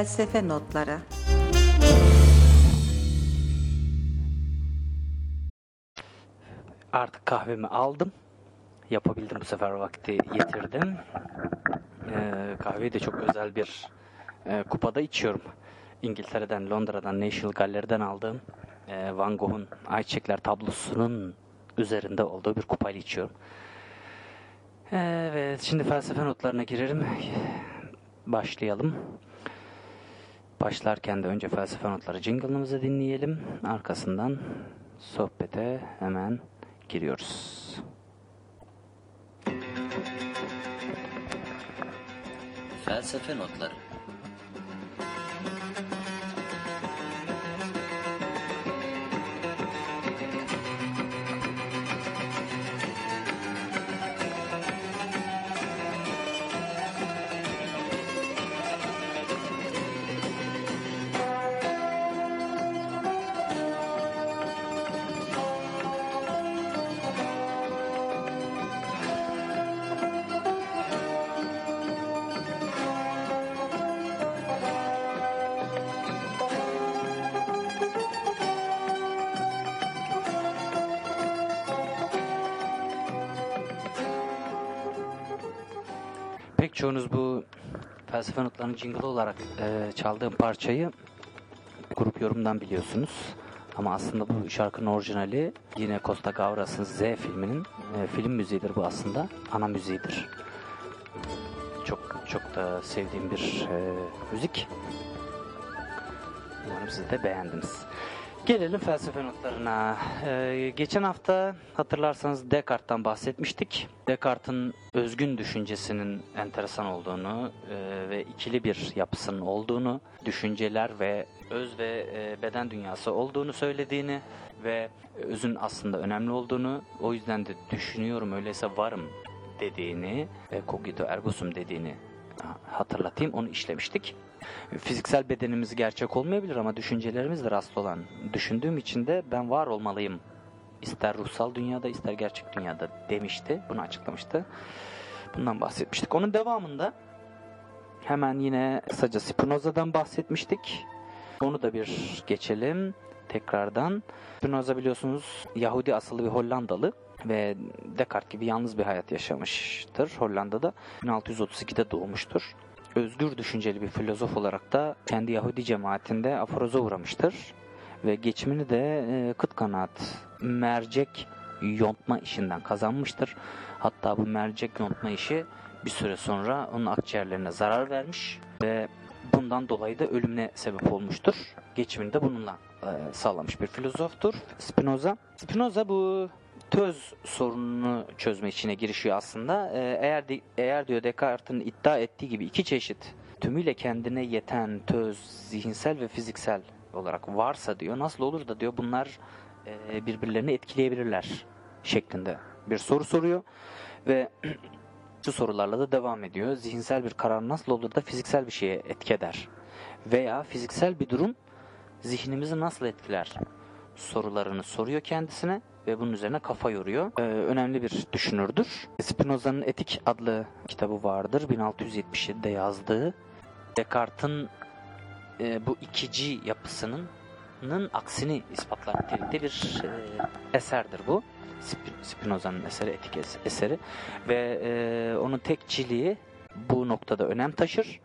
Felsefe Notları Artık kahvemi aldım. Yapabildim bu sefer vakti yetirdim. Ee, kahveyi de çok özel bir e, kupada içiyorum. İngiltere'den, Londra'dan, National Gallery'den aldığım e, Van Gogh'un Ayçiçekler tablosunun üzerinde olduğu bir kupayla içiyorum. Evet, şimdi felsefe notlarına girelim. Başlayalım. Başlarken de önce felsefe notları jingle'ımızı dinleyelim. Arkasından sohbete hemen giriyoruz. Felsefe notları. Pek çoğunuz bu felsefe notlarının jingle olarak e, çaldığım parçayı grup yorumdan biliyorsunuz. Ama aslında bu şarkının orijinali yine Costa Gavras'ın Z filminin e, film müziğidir bu aslında. Ana müziğidir. Çok çok da sevdiğim bir e, müzik. Umarım siz de beğendiniz. Gelelim felsefe notlarına. Ee, geçen hafta hatırlarsanız Descartes'tan bahsetmiştik. Descartes'in özgün düşüncesinin enteresan olduğunu e, ve ikili bir yapısının olduğunu, düşünceler ve öz ve e, beden dünyası olduğunu söylediğini ve özün aslında önemli olduğunu, o yüzden de düşünüyorum öyleyse varım dediğini ve cogito ergo sum dediğini hatırlatayım, onu işlemiştik fiziksel bedenimiz gerçek olmayabilir ama düşüncelerimiz de rast olan. Düşündüğüm için de ben var olmalıyım. İster ruhsal dünyada ister gerçek dünyada demişti. Bunu açıklamıştı. Bundan bahsetmiştik. Onun devamında hemen yine kısaca Spinoza'dan bahsetmiştik. Onu da bir geçelim tekrardan. Spinoza biliyorsunuz Yahudi asıllı bir Hollandalı ve Descartes gibi yalnız bir hayat yaşamıştır Hollanda'da. 1632'de doğmuştur özgür düşünceli bir filozof olarak da kendi Yahudi cemaatinde aforoza uğramıştır. Ve geçimini de e, kıt kanaat mercek yontma işinden kazanmıştır. Hatta bu mercek yontma işi bir süre sonra onun akciğerlerine zarar vermiş ve bundan dolayı da ölümüne sebep olmuştur. Geçimini de bununla e, sağlamış bir filozoftur Spinoza. Spinoza bu töz sorununu çözme içine girişiyor aslında. Ee, eğer de, eğer diyor Descartes'in iddia ettiği gibi iki çeşit tümüyle kendine yeten töz zihinsel ve fiziksel olarak varsa diyor nasıl olur da diyor bunlar e, birbirlerini etkileyebilirler şeklinde bir soru soruyor ve şu sorularla da devam ediyor. Zihinsel bir karar nasıl olur da fiziksel bir şeye etki eder? Veya fiziksel bir durum zihnimizi nasıl etkiler? Sorularını soruyor kendisine ve bunun üzerine kafa yoruyor. Ee, önemli bir düşünürdür. Spinoza'nın Etik adlı kitabı vardır. 1677'de yazdığı. Descartes'in e, bu ikici yapısının aksini ispatlar nitelikte bir e, eserdir bu. Spinoza'nın eseri, etik eseri ve e, onun tekçiliği bu noktada önem taşır.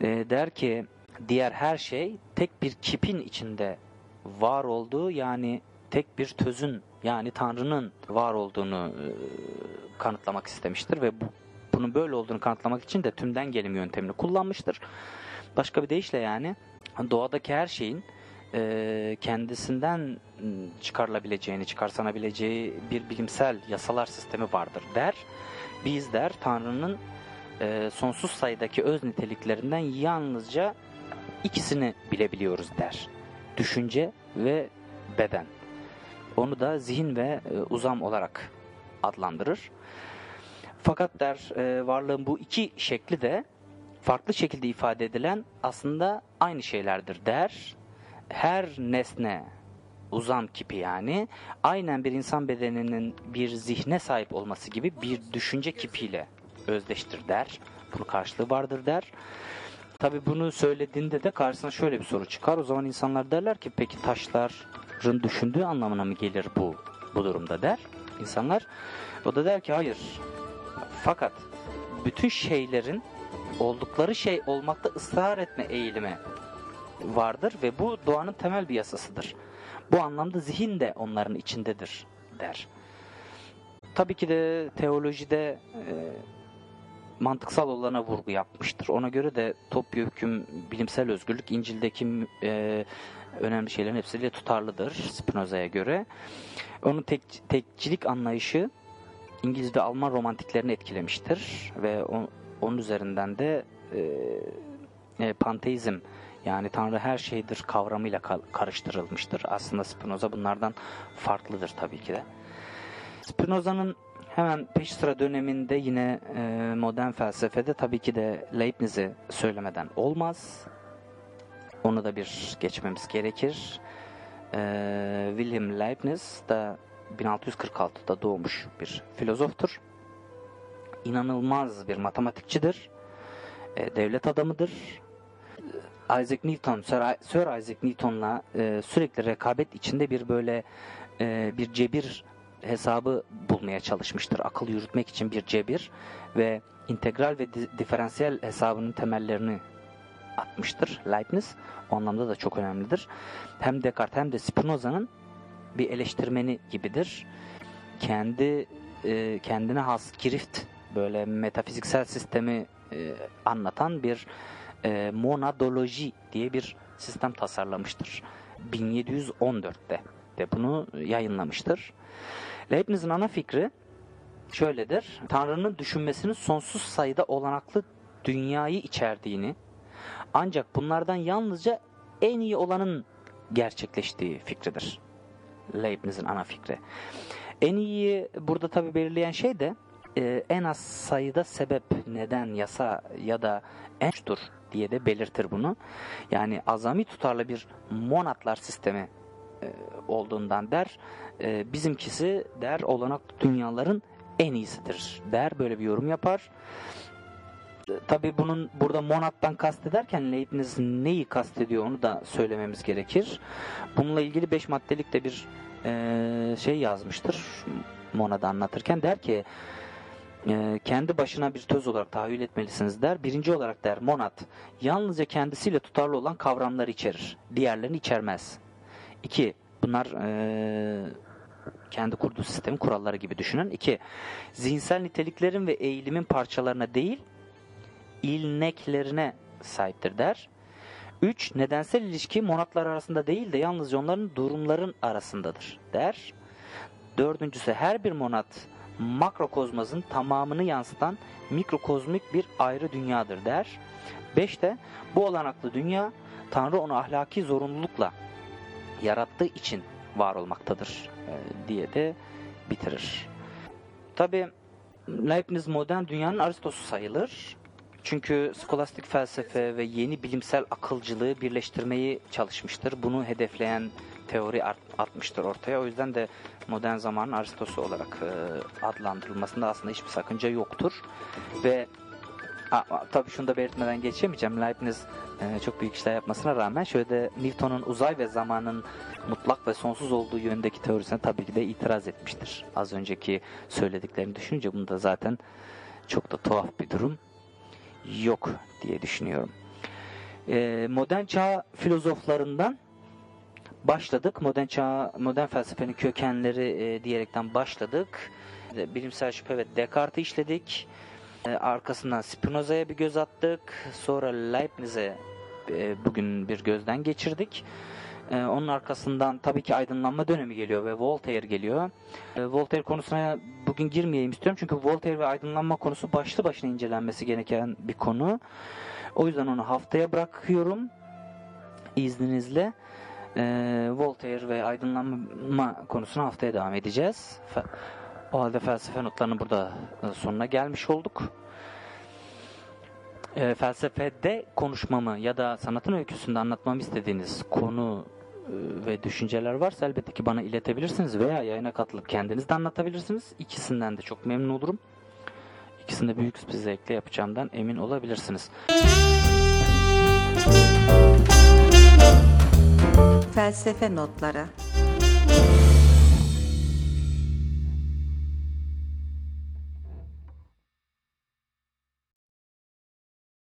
E, der ki diğer her şey tek bir kipin içinde var olduğu yani tek bir tözün yani Tanrı'nın var olduğunu e, kanıtlamak istemiştir ve bu, bunun böyle olduğunu kanıtlamak için de tümden gelim yöntemini kullanmıştır. Başka bir deyişle yani doğadaki her şeyin e, kendisinden çıkarılabileceğini, çıkarsanabileceği bir bilimsel yasalar sistemi vardır der. Biz der Tanrı'nın e, sonsuz sayıdaki öz niteliklerinden yalnızca ikisini bilebiliyoruz der. Düşünce ve beden. Onu da zihin ve e, uzam olarak adlandırır. Fakat der e, varlığın bu iki şekli de farklı şekilde ifade edilen aslında aynı şeylerdir der. Her nesne uzam kipi yani aynen bir insan bedeninin bir zihne sahip olması gibi bir düşünce kipiyle özdeştir der. Bunun karşılığı vardır der. Tabii bunu söylediğinde de karşısına şöyle bir soru çıkar. O zaman insanlar derler ki peki taşların düşündüğü anlamına mı gelir bu bu durumda der insanlar. O da der ki hayır. Fakat bütün şeylerin oldukları şey olmakta ısrar etme eğilimi vardır ve bu doğanın temel bir yasasıdır. Bu anlamda zihin de onların içindedir der. Tabii ki de teolojide e, mantıksal olana vurgu yapmıştır. Ona göre de topyekün bilimsel özgürlük İncil'deki e, önemli şeylerin hepsiyle tutarlıdır Spinoza'ya göre. Onun tek, tekçilik anlayışı İngiliz ve Alman romantiklerini etkilemiştir ve o, onun üzerinden de e, e, panteizm yani Tanrı her şeydir kavramıyla ka- karıştırılmıştır. Aslında Spinoza bunlardan farklıdır tabii ki de. Spinoza'nın hemen peş sıra döneminde yine e, modern felsefede tabii ki de Leibniz'i söylemeden olmaz. Onu da bir geçmemiz gerekir. E, Wilhelm Leibniz da 1646'da doğmuş bir filozoftur. İnanılmaz bir matematikçidir. E, devlet adamıdır. Isaac Newton, Sir, Isaac Newton'la e, sürekli rekabet içinde bir böyle e, bir cebir hesabı bulmaya çalışmıştır. Akıl yürütmek için bir cebir ve integral ve di- diferansiyel hesabının temellerini atmıştır Leibniz. O anlamda da çok önemlidir. Hem Descartes hem de Spinoza'nın bir eleştirmeni gibidir. Kendi e, kendine has girift böyle metafiziksel sistemi e, anlatan bir e, monadoloji diye bir sistem tasarlamıştır. 1714'te de bunu yayınlamıştır. Leibniz'in ana fikri şöyledir. Tanrı'nın düşünmesinin sonsuz sayıda olanaklı dünyayı içerdiğini ancak bunlardan yalnızca en iyi olanın gerçekleştiği fikridir. Leibniz'in ana fikri. En iyi burada tabi belirleyen şey de e, en az sayıda sebep, neden, yasa ya da ençtur diye de belirtir bunu. Yani azami tutarlı bir monatlar sistemi olduğundan der. E, bizimkisi der olanaklı dünyaların en iyisidir der. Böyle bir yorum yapar. E, Tabii bunun burada monattan kastederken Leibniz neyi kastediyor onu da söylememiz gerekir. Bununla ilgili 5 maddelik de bir e, şey yazmıştır. Monad'ı anlatırken der ki e, kendi başına bir töz olarak tahayyül etmelisiniz der. Birinci olarak der monad yalnızca kendisiyle tutarlı olan kavramları içerir. Diğerlerini içermez. İki, bunlar e, kendi kurduğu sistemin kuralları gibi düşünün. İki, zihinsel niteliklerin ve eğilimin parçalarına değil, ilneklerine sahiptir der. Üç, nedensel ilişki monatlar arasında değil de yalnızca onların durumların arasındadır der. Dördüncüsü her bir monat makrokozmazın tamamını yansıtan mikrokozmik bir ayrı dünyadır der. Beşte bu olanaklı dünya Tanrı onu ahlaki zorunlulukla yarattığı için var olmaktadır e, diye de bitirir. Tabi Leibniz modern dünyanın Aristosu sayılır. Çünkü skolastik felsefe ve yeni bilimsel akılcılığı birleştirmeyi çalışmıştır. Bunu hedefleyen teori at- atmıştır ortaya. O yüzden de modern zamanın Aristosu olarak e, adlandırılmasında aslında hiçbir sakınca yoktur. Ve a, a, tabii şunu da belirtmeden geçemeyeceğim. Leibniz e, çok büyük işler yapmasına rağmen şöyle de Newton'un uzay ve zamanın mutlak ve sonsuz olduğu yönündeki teorisine tabii ki de itiraz etmiştir. Az önceki söylediklerini düşününce bunda zaten çok da tuhaf bir durum yok diye düşünüyorum. E, modern çağ filozoflarından başladık. Modern çağ, modern felsefenin kökenleri e, diyerekten başladık. E, Bilimsel şüphe ve Descartes'i işledik. E, arkasından Spinoza'ya bir göz attık. Sonra Leibniz'e e, bugün bir gözden geçirdik. E, onun arkasından tabii ki aydınlanma dönemi geliyor ve Voltaire geliyor. E, Voltaire konusuna bugün girmeyeyim istiyorum çünkü Voltaire ve aydınlanma konusu başlı başına incelenmesi gereken bir konu. O yüzden onu haftaya bırakıyorum izninizle. Voltaire ve aydınlanma konusuna haftaya devam edeceğiz. O halde felsefe notlarının burada e, sonuna gelmiş olduk. E, felsefede konuşmamı ya da sanatın öyküsünde anlatmamı istediğiniz konu e, ve düşünceler varsa elbette ki bana iletebilirsiniz veya yayına katılıp kendiniz de anlatabilirsiniz. İkisinden de çok memnun olurum. İkisini de büyük bir zevkle yapacağımdan emin olabilirsiniz. Felsefe Notları